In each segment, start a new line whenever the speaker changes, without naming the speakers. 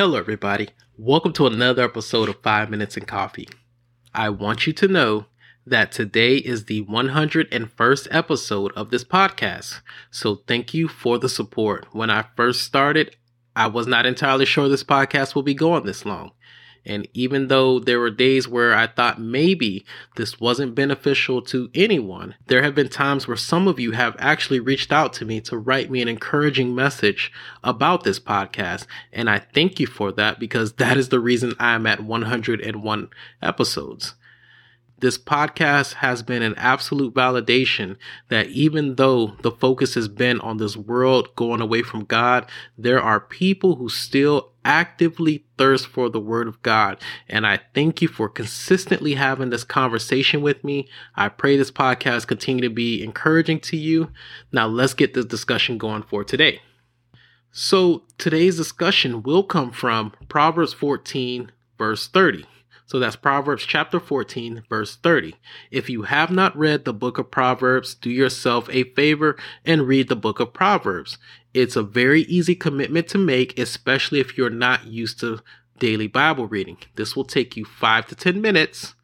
Hello, everybody. Welcome to another episode of Five Minutes and Coffee. I want you to know that today is the 101st episode of this podcast. So, thank you for the support. When I first started, I was not entirely sure this podcast will be going this long. And even though there were days where I thought maybe this wasn't beneficial to anyone, there have been times where some of you have actually reached out to me to write me an encouraging message about this podcast. And I thank you for that because that is the reason I'm at 101 episodes. This podcast has been an absolute validation that even though the focus has been on this world going away from God, there are people who still actively thirst for the word of God. And I thank you for consistently having this conversation with me. I pray this podcast continue to be encouraging to you. Now let's get this discussion going for today. So today's discussion will come from Proverbs 14 verse 30. So that's Proverbs chapter 14, verse 30. If you have not read the book of Proverbs, do yourself a favor and read the book of Proverbs. It's a very easy commitment to make, especially if you're not used to daily Bible reading. This will take you five to 10 minutes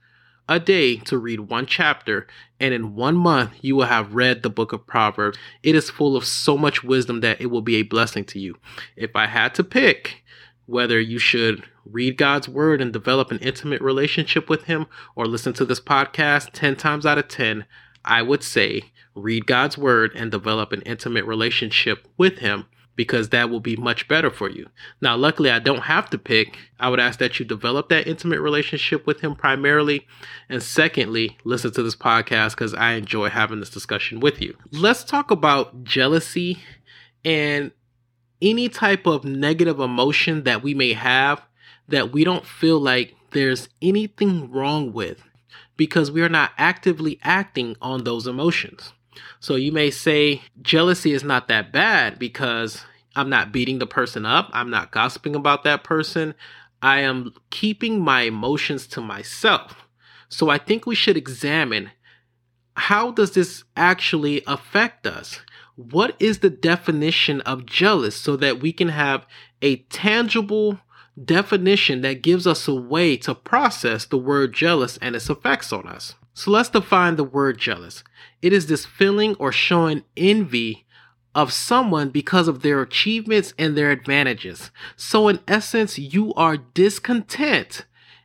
a day to read one chapter, and in one month, you will have read the book of Proverbs. It is full of so much wisdom that it will be a blessing to you. If I had to pick, whether you should read God's word and develop an intimate relationship with Him or listen to this podcast 10 times out of 10, I would say read God's word and develop an intimate relationship with Him because that will be much better for you. Now, luckily, I don't have to pick. I would ask that you develop that intimate relationship with Him primarily. And secondly, listen to this podcast because I enjoy having this discussion with you. Let's talk about jealousy and any type of negative emotion that we may have that we don't feel like there's anything wrong with because we are not actively acting on those emotions. So you may say jealousy is not that bad because I'm not beating the person up, I'm not gossiping about that person, I am keeping my emotions to myself. So I think we should examine how does this actually affect us? What is the definition of jealous so that we can have a tangible definition that gives us a way to process the word jealous and its effects on us. So let's define the word jealous. It is this feeling or showing envy of someone because of their achievements and their advantages. So, in essence, you are discontent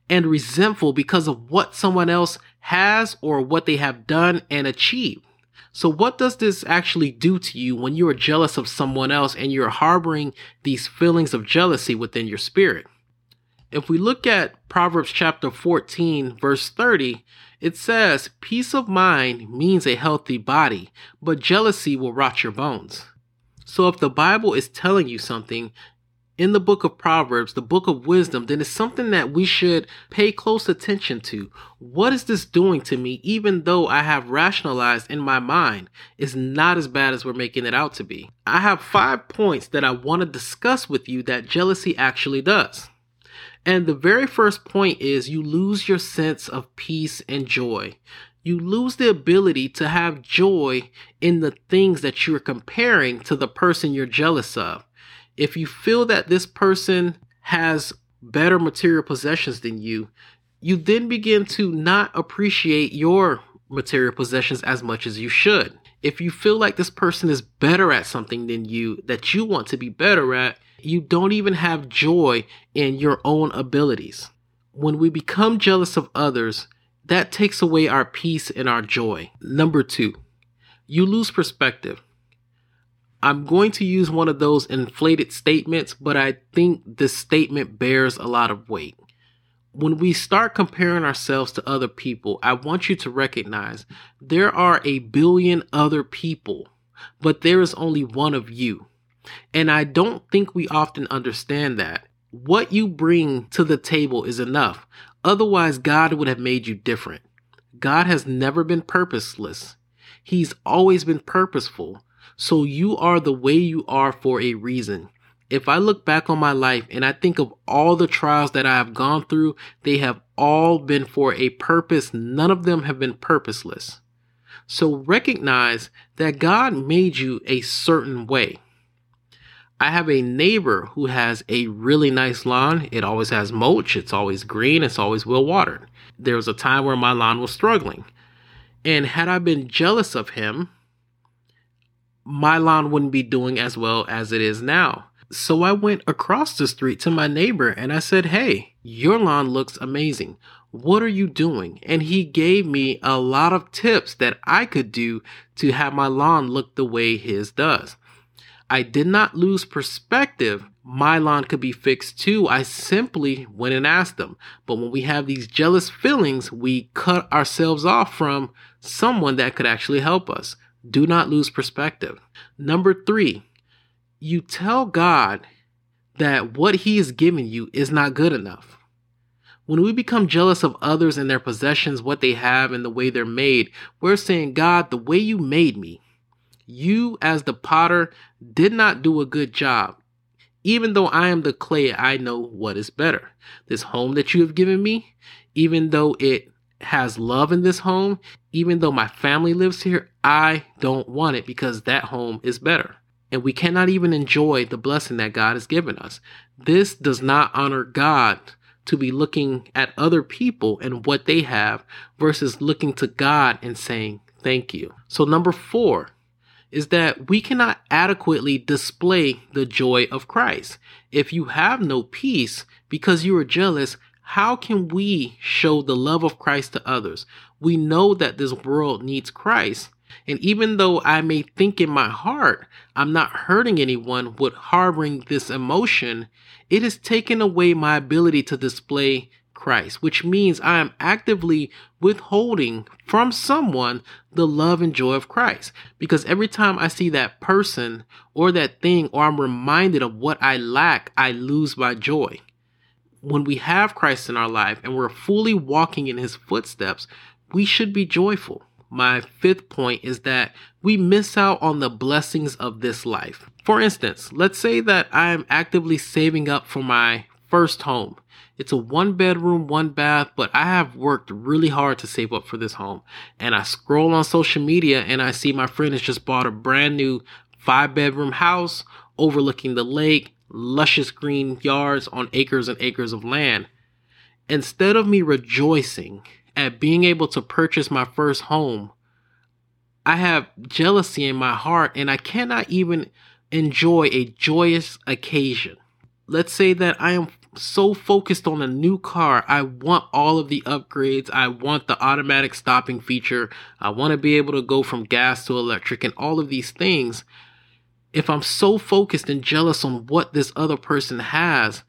and resentful because of what someone else has or what they have done and achieved. So, what does this actually do to you when you are jealous of someone else and you're harboring these feelings of jealousy within your spirit? If we look at Proverbs chapter 14, verse 30, it says, Peace of mind means a healthy body, but jealousy will rot your bones. So, if the Bible is telling you something, in the book of Proverbs, the book of wisdom, then it's something that we should pay close attention to. What is this doing to me, even though I have rationalized in my mind it's not as bad as we're making it out to be? I have five points that I want to discuss with you that jealousy actually does. And the very first point is you lose your sense of peace and joy. You lose the ability to have joy in the things that you're comparing to the person you're jealous of if you feel that this person has better material possessions than you, you then begin to not appreciate your material possessions as much as you should. If you feel like this person is better at something than you that you want to be better at, you don't even have joy in your own abilities. When we become jealous of others, that takes away our peace and our joy. Number two, you lose perspective. I'm going to use one of those inflated statements, but I think this statement bears a lot of weight. When we start comparing ourselves to other people, I want you to recognize there are a billion other people, but there is only one of you. And I don't think we often understand that. What you bring to the table is enough. Otherwise, God would have made you different. God has never been purposeless. He's always been purposeful. So you are the way you are for a reason. If I look back on my life and I think of all the trials that I have gone through, they have all been for a purpose. None of them have been purposeless. So recognize that God made you a certain way. I have a neighbor who has a really nice lawn. It always has mulch, it's always green, it's always well watered. There was a time where my lawn was struggling. And had I been jealous of him, my lawn wouldn't be doing as well as it is now. So I went across the street to my neighbor and I said, Hey, your lawn looks amazing. What are you doing? And he gave me a lot of tips that I could do to have my lawn look the way his does. I did not lose perspective. My lawn could be fixed too. I simply went and asked them. But when we have these jealous feelings, we cut ourselves off from someone that could actually help us. Do not lose perspective. Number three, you tell God that what He is giving you is not good enough. When we become jealous of others and their possessions, what they have, and the way they're made, we're saying, God, the way you made me, you as the potter did not do a good job. Even though I am the clay, I know what is better. This home that you have given me, even though it has love in this home, even though my family lives here, I don't want it because that home is better and we cannot even enjoy the blessing that God has given us. This does not honor God to be looking at other people and what they have versus looking to God and saying, Thank you. So, number four is that we cannot adequately display the joy of Christ. If you have no peace because you are jealous, how can we show the love of Christ to others? We know that this world needs Christ, and even though I may think in my heart I'm not hurting anyone with harboring this emotion, it has taken away my ability to display Christ, which means I am actively withholding from someone the love and joy of Christ. Because every time I see that person or that thing, or I'm reminded of what I lack, I lose my joy. When we have Christ in our life and we're fully walking in his footsteps, we should be joyful my fifth point is that we miss out on the blessings of this life. For instance, let's say that I'm actively saving up for my first home. It's a one bedroom, one bath, but I have worked really hard to save up for this home. And I scroll on social media and I see my friend has just bought a brand new five bedroom house overlooking the lake, luscious green yards on acres and acres of land. Instead of me rejoicing at being able to purchase my first home, I have jealousy in my heart and I cannot even enjoy a joyous occasion. Let's say that I am so focused on a new car. I want all of the upgrades. I want the automatic stopping feature. I want to be able to go from gas to electric and all of these things. If I'm so focused and jealous on what this other person has,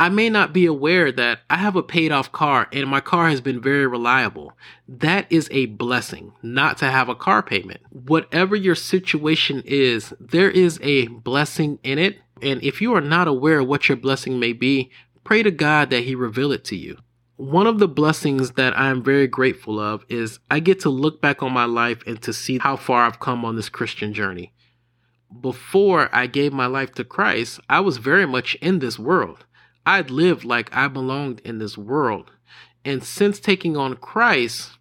I may not be aware that I have a paid off car and my car has been very reliable. That is a blessing, not to have a car payment. Whatever your situation is, there is a blessing in it. And if you are not aware of what your blessing may be, pray to God that He reveal it to you. One of the blessings that I am very grateful of is I get to look back on my life and to see how far I've come on this Christian journey. Before I gave my life to Christ, I was very much in this world. I'd lived like I belonged in this world. And since taking on Christ,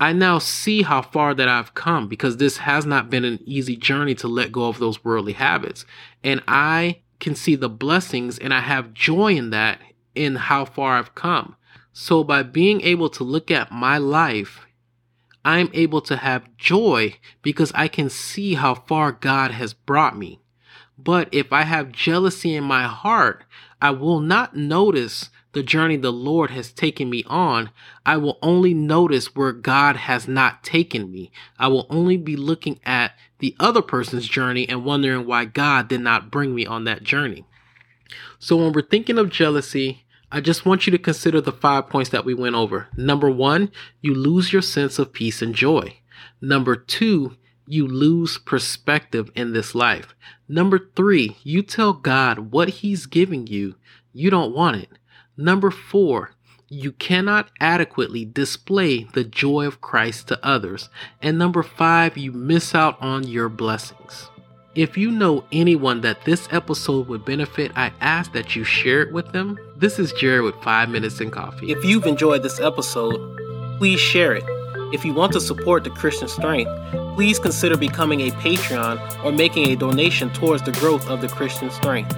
I now see how far that I've come because this has not been an easy journey to let go of those worldly habits. And I can see the blessings and I have joy in that in how far I've come. So by being able to look at my life, I'm able to have joy because I can see how far God has brought me. But if I have jealousy in my heart, I will not notice the journey the Lord has taken me on. I will only notice where God has not taken me. I will only be looking at the other person's journey and wondering why God did not bring me on that journey. So when we're thinking of jealousy, I just want you to consider the five points that we went over. Number one, you lose your sense of peace and joy. Number two, you lose perspective in this life. Number three, you tell God what He's giving you, you don't want it. Number four, you cannot adequately display the joy of Christ to others. And number five, you miss out on your blessings. If you know anyone that this episode would benefit, I ask that you share it with them. This is Jerry with 5 Minutes and Coffee. If you've enjoyed this episode, please share it If you want to support the Christian Strength, please consider becoming a Patreon or making a donation towards the growth of the Christian Strength.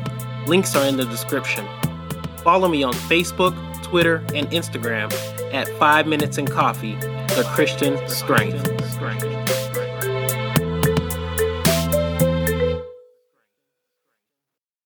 Links are in the description. Follow me on Facebook, Twitter, and Instagram at 5 Minutes and Coffee, the Christian Strength.